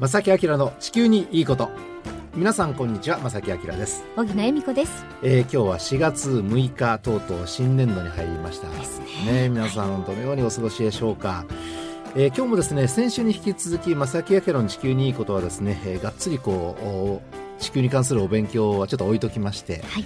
正木明の地球にいいこと。皆さんこんにちは正木明です。小木恵美子です、えー、今日は4月6日とうとう新年度に入りました。ですね。ね皆さんどのようにお過ごしでしょうか、えー、今日もですね先週に引き続き正木明の地球にいいことはですね、えー、がっつりこう地球に関するお勉強はちょっと置いときまして、はい、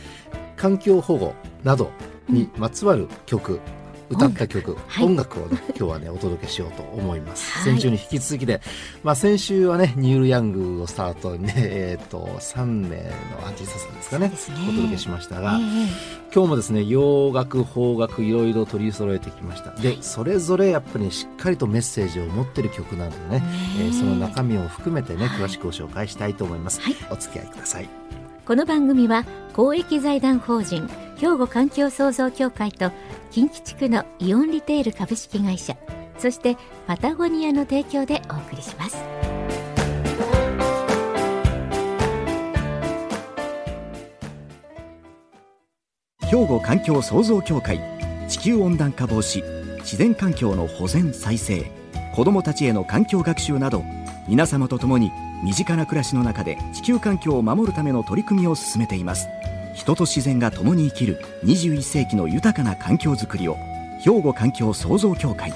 環境保護などにまつわる曲、うん歌った曲、はい、音楽をね 今日はねお届けしようと思います、はい、先週に引き続きで、まあ、先週はねニール・ヤングをスタートにね、えーと、と3名のアーティストさんですかね、ね、お届けしましたが、えー、今日もですね洋楽邦楽いろいろ取り揃えてきました。でそれぞれやっぱり、ね、しっかりとメッセージを持ってる曲なのでね、え。ー、その中身を含めてね詳しくご紹介したいと思います、はい、お付き合いくださいこの番組は公益財団法人兵庫環境創造協会と近畿地区のイオンリテール株式会社そしてパタゴニアの提供でお送りします。兵庫環境創造協会地球温暖化防止自然環境の保全再生子どもたちへの環境学習など皆様と共に身近な暮らしの中で地球環境を守るための取り組みを進めています人と自然が共に生きる21世紀の豊かな環境づくりを兵庫環境創造協会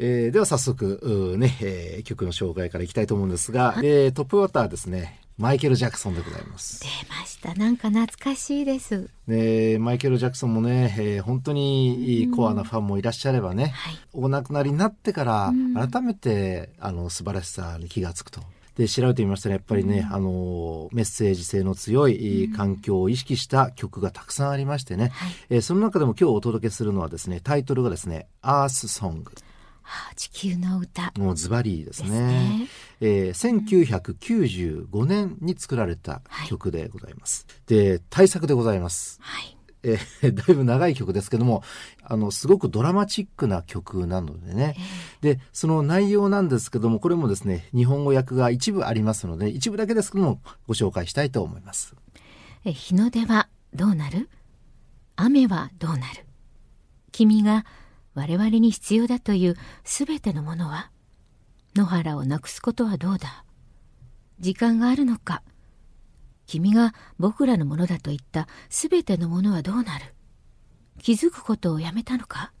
えー、では早速、ね、えー、曲の紹介からいきたいと思うんですが、えー、トップウォーターですね。マイケル・ジャクソンでございます。出ました。なんか懐かしいです。ねマイケル・ジャクソンもね、えー、本当にコアなファンもいらっしゃればね、はい、お亡くなりになってから、改めて、あの、素晴らしさに気がつくと。で調べてみましたらやっぱりね、うん、あのメッセージ性の強い環境を意識した曲がたくさんありましてね、うんえー、その中でも今日お届けするのはですねタイトルがですね「アースソング」。はあ、地球の歌。もうズバリですね。ですね、えー、1995年に作られた曲でございます、はい、で大作でございます、はいえー、だいぶ長い曲ですけども、あの、すごくドラマチックな曲なのでね。で、その内容なんですけども、これもですね、日本語訳が一部ありますので、一部だけですけども、ご紹介したいと思います。え、日の出はどうなる？雨はどうなる？君が我々に必要だというすべてのものは野原をなくすことはどうだ？時間があるのか君が僕らのものだと言ったすべてのものはどうなる？気づくことをやめたのか？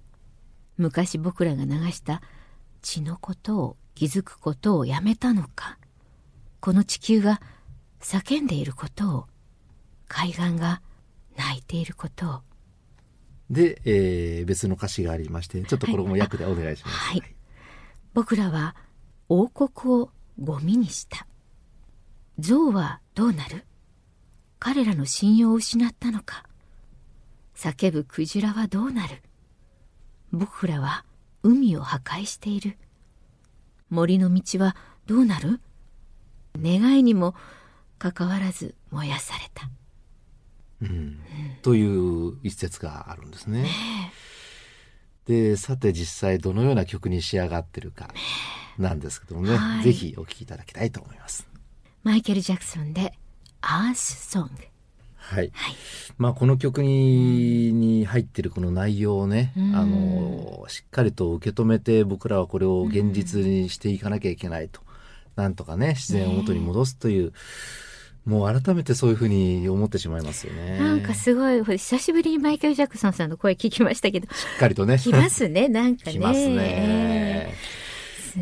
昔僕らが流した血のことを気づくことをやめたのか？この地球が叫んでいることを海岸が泣いていることを。で、えー、別の歌詞がありましてちょっとこれも訳でお願いします、はい、はい、僕らは王国をゴミにした。象はどうなる？彼らの信用を失ったのか。叫ぶクジラはどうなる。僕らは海を破壊している。森の道はどうなる。願いにもかかわらず燃やされた、うん、うん、という一節があるんですね。ねでさて実際どのような曲に仕上がってるかなんですけどもね、はい、ぜひお聴きいただきたいと思います。マイケル・ジャクソンでアースソング。はい。はい、まあこの曲にに入ってるこの内容をね、あのしっかりと受け止めて僕らはこれを現実にしていかなきゃいけないと、なんとかね自然を元に戻すという。もう改めてそういうふうに思ってしまいますよね。なんかすごい、久しぶりにマイケル・ジャクソンさんの声聞きましたけど。しっかりとね。来ますね、なんかね。来ますね。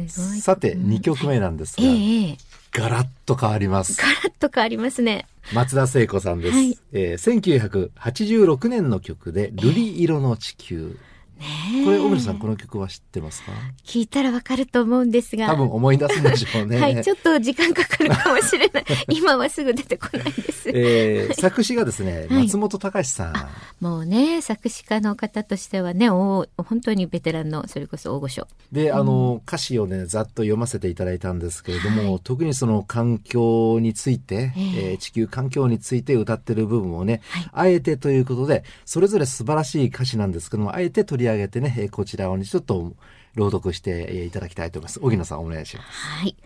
すごい。さて、2曲目なんですが、ええ、ガラッと変わります。ガラッと変わりますね。松田聖子さんです。はい、えー、1986年の曲で、瑠璃色の地球。ねこれ小村さんこの曲は知ってますか？聞いたらわかると思うんですが多分思い出すんでしょうねはいちょっと時間かかるかもしれない 今はすぐ出てこないです、えー、作詞がですね、松本隆さん。もうね作詞家の方としてはねお本当にベテランのそれこそ大御所。であの、うん、歌詞をねざっと読ませていただいたんですけれども、はい、特にその環境について、えー、えー、地球環境について歌ってる部分をね、はい、あえてということでそれぞれ素晴らしい歌詞なんですけどもあえて取り上げてねこちらをちょっと朗読していただきたいと思います。荻野さんお願いします。はい、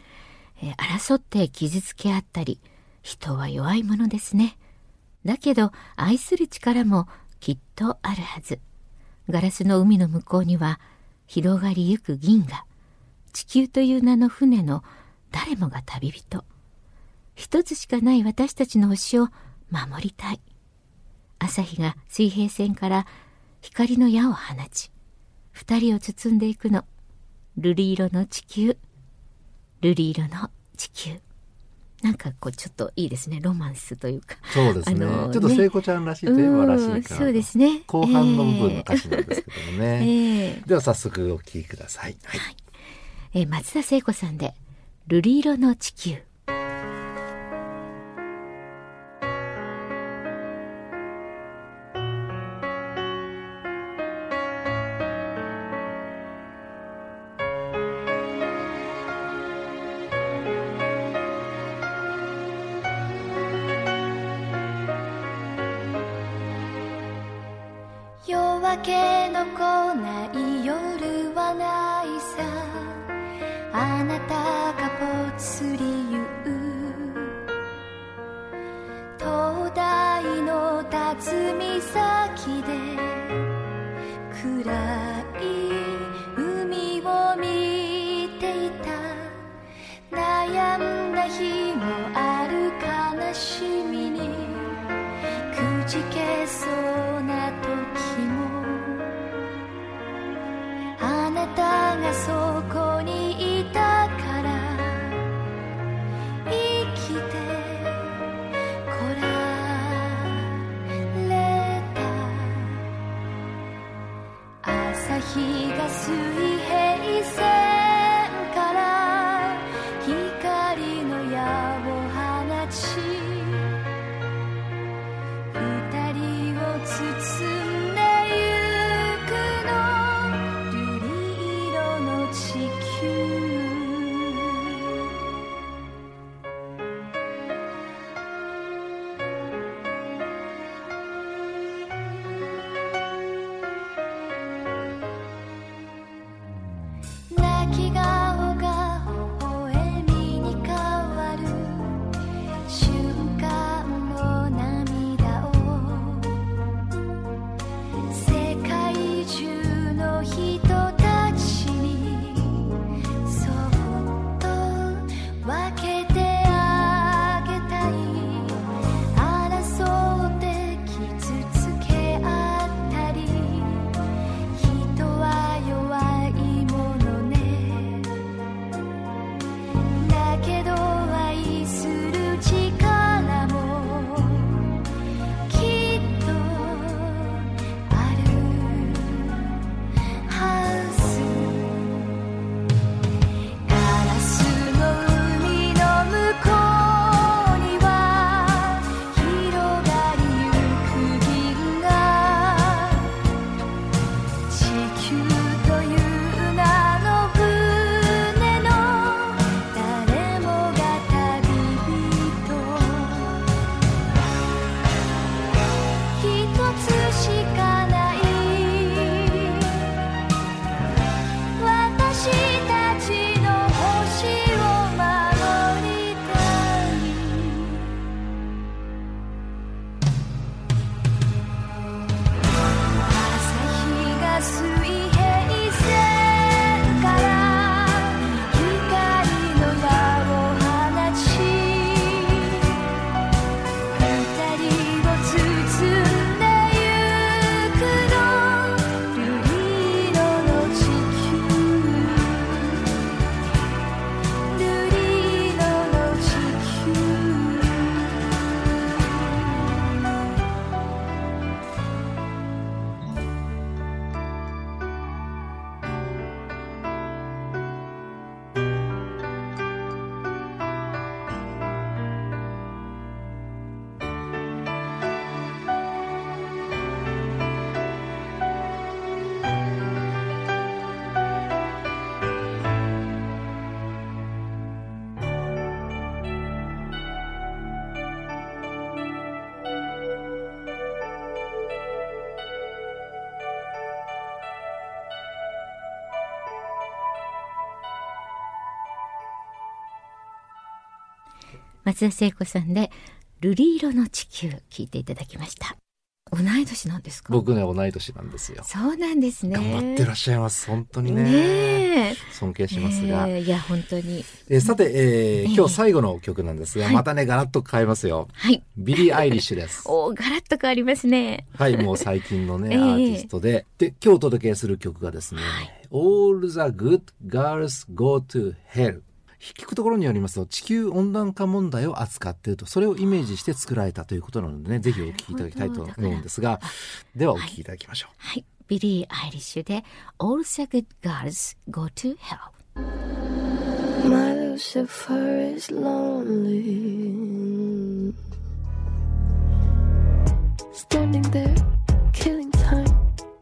え、争って傷つけ合ったり人は弱いものですね。だけど愛する力もきっとあるはず。ガラスの海の向こうには広がりゆく銀河。地球という名の船の誰もが旅人。一つしかない私たちの星を守りたい。朝日が水平線から光の矢を放ち二人を包んでいくの。瑠璃色の地球。瑠璃色の地球。なんかこうちょっといいですね。ロマンスというか。そうですね。ちょっと聖子ちゃんらしいといえばらしいかそうですね。後半の部分の歌詞なんですけどもね、えー、では早速お聴きください、はい、えー、松田聖子さんで「瑠璃色の地球」りゆ灯台の立岬で暗い海を見ていた。悩んだ日もある悲しみに。くじけそう。松田聖子さんで「瑠璃色の地球」聞いていただきました同い年なんですか？僕ね、同い年なんですよ。そうなんですね。頑張ってらっしゃいます。本当にね。ね尊敬しますが。えーいや、本当に。えーさて、えーええ今日最後の曲なんですが、はいまたね、ガラッと変えますよ。はい。ビリー・アイリッシュです。おーガラッと変わりますね。はい、もう最近のね、ええアーティストで。で、今日お届けする曲がですね、はい All the good girls go to hell。聞くところによりますと、地球温暖化問題を扱っていると、それをイメージして作られたということなのでね、ぜひお聞きいただきたいと思うんですが、ではお聞きいただきましょう。はい。ビリー・アイリッシュで All the good girls go to hell。My Lucifer is lonely. Standing there, killing time.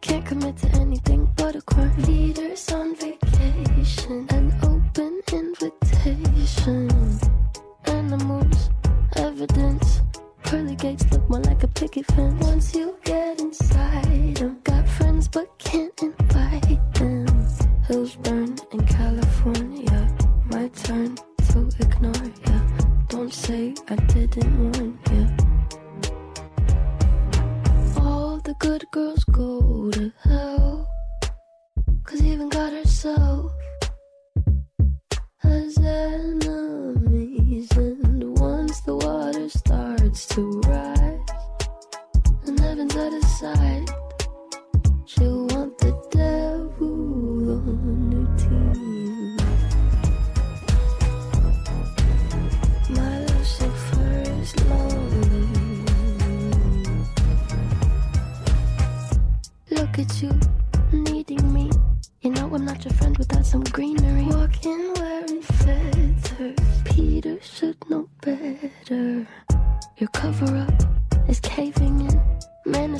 Can't commit to anything but a crime. Peter's on vacation, an open invitation. Animals, evidence. Pearly gates look more like a picket fence. Once you get inside right.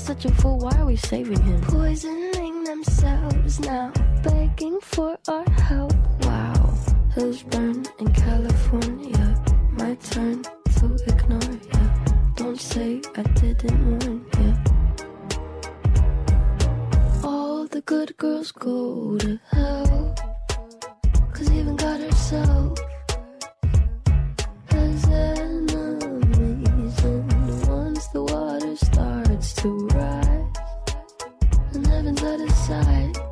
Such a fool, why are we saving him? Poisoning themselves now, begging for our help. Wow, hills burn in California. My turn to ignore ya. Don't say I didn't warn ya. All the good girls go to hell. Cause even God herself Side.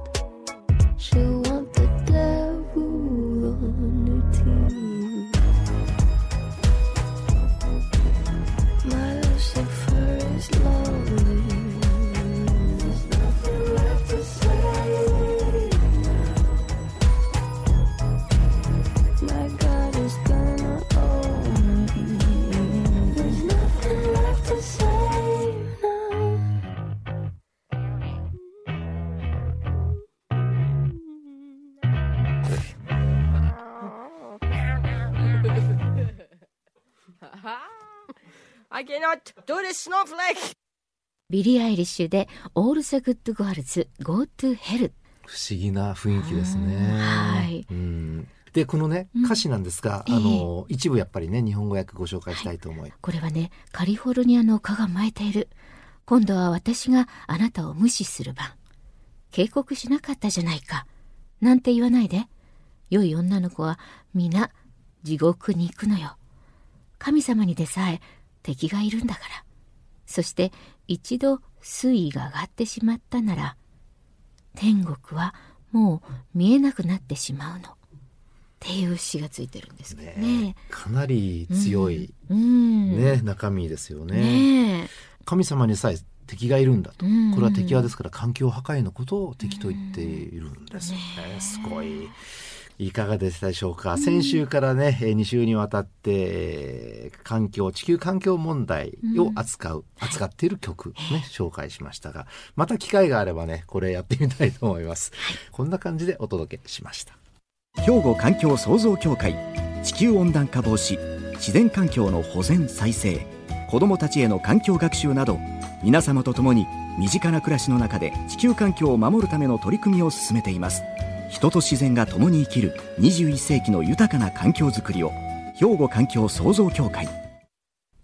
I cannot do this snowflake! ビリー・アイリッシュで All the good girls go to hell。不思議な雰囲気ですね。はいうんで、このね、歌詞なんですが、うんあの、一部やっぱりね、日本語訳ご紹介したいと思い。これはね、カリフォルニアの丘が燃えている。今度は私があなたを無視する番。警告しなかったじゃないか。なんて言わないで。良い女の子は皆地獄に行くのよ。神様にでさえ敵がいるんだから。そして一度水位が上がってしまったなら、天国はもう見えなくなってしまうの。っていう詩がついてるんですけどね。かなり強い、うん。ね、中身ですよね。ねえ。神様にさえ敵がいるんだと。うんこれは敵はですから環境破壊のことを敵と言っているんですよね。すごい。いかがでしたでしょうか、先週からね、2週にわたって、えー環境、地球環境問題を扱う、扱っている曲ね、紹介しましたが、また機会があればね、これやってみたいと思います。こんな感じでお届けしました。兵庫環境創造協会地球温暖化防止自然環境の保全再生子どもたちへの環境学習など皆様と共に身近な暮らしの中で地球環境を守るための取り組みを進めています人と自然が共に生きる21世紀の豊かな環境づくりを兵庫環境創造協会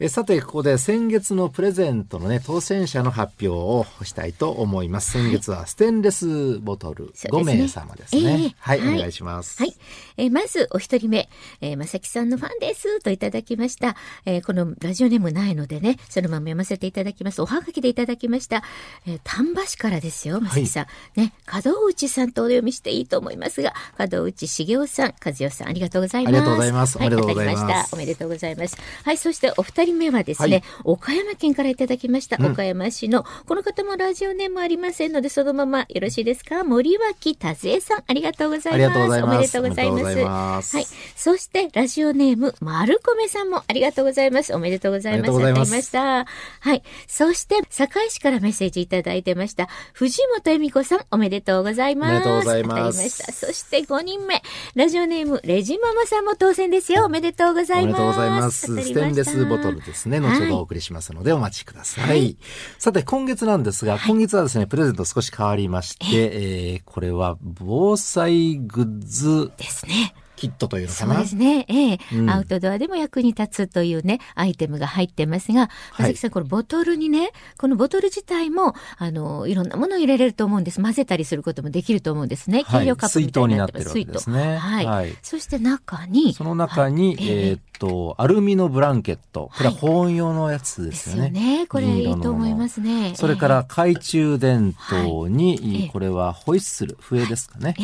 えさて、ここで先月のプレゼントのね、当選者の発表をしたいと思います。先月はステンレスボトル5そうですね名様ですね。ええはい、はいお願いします。はい。えーまず、お一人目、えーまさきさんのファンですといただきました。えーこのラジオネームないのでね、そのまま読ませていただきます。おはがきでいただきました。えー丹波市からですよ、まさきさん。ね、門内さんとお読みしていいと思いますが、門内茂雄さん、和代さん、ありがとうございます。ありがとうございますはい、おめでとうございます。おめでとうございます。はい、そしてお二人目はですね、はい岡山県からいただきました。うん岡山市の、この方もラジオネームありませんので、そのままよろしいですか？森脇達江さん、ありがとうございます。ますおめでとうございます。はい。そして、ラジオネーム、まるこめさんもありがとうございます。おめでとうございます。ありがとうございました。はい。そして、堺市からメッセージいただいてました。藤本恵美子さん、おめでとうございます。おめでとうございます。そして、5人目、ラジオネーム、レジママさんも当選ですよ。おめでとうございます。おめでとうございます。ステンレスボトルですね。後ほどお送りしますのでお待ちください。はいさて、今月なんですが、今月はですね、プレゼント少し変わりまして、えーこれは防災グッズですね。キットというのかそうな。ですね。ええうんアウトドアでも役に立つというね、アイテムが入ってますが、はいまさきさん、このボトルにね、このボトル自体も、あの、いろんなものを入れれると思うんです。混ぜたりすることもできると思うんですね。はい計量カップみたいになってます。水筒になってるわけですねはい。はいそして中に、その中に、はいえーっと、アルミのブランケット。これははい保温用のやつでですすよね。よね。これいいと思いますね。それから懐中電灯に、これはホイッスル、笛ですかね。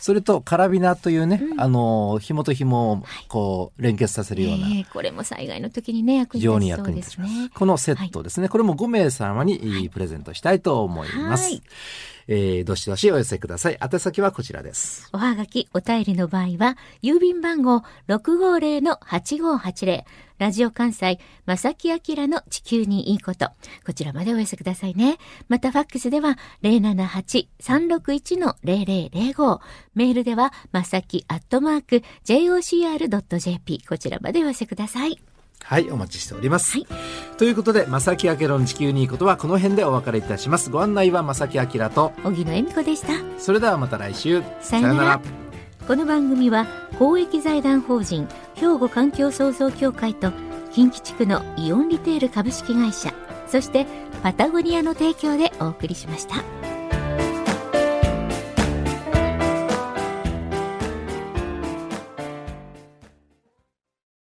それとカラビナというね、うんあの、紐と紐をこう連結させるような、ええこれも災害の時にね、役に立ちそうです。すね。このセットですね。これも5名様にプレゼントしたいと思います。はいえーどしどしお寄せください。宛先はこちらです。おはがき、お便りの場合は、郵便番号650-8580、ラジオ関西、正木明の地球にいいこと。こちらまでお寄せくださいね。また、ファックスでは、078-361-0005。メールでは、まさきアットマーク、jocr.jp。こちらまでお寄せください。はい、お待ちしております。はいということで、正木明の地球にいいことはこの辺でお別れいたします。ご案内は正木明と、荻野恵美子でした。それではまた来週。さよならこの番組は公益財団法人兵庫環境創造協会と近畿地区のイオンリテール株式会社そしてパタゴニアの提供でお送りしました。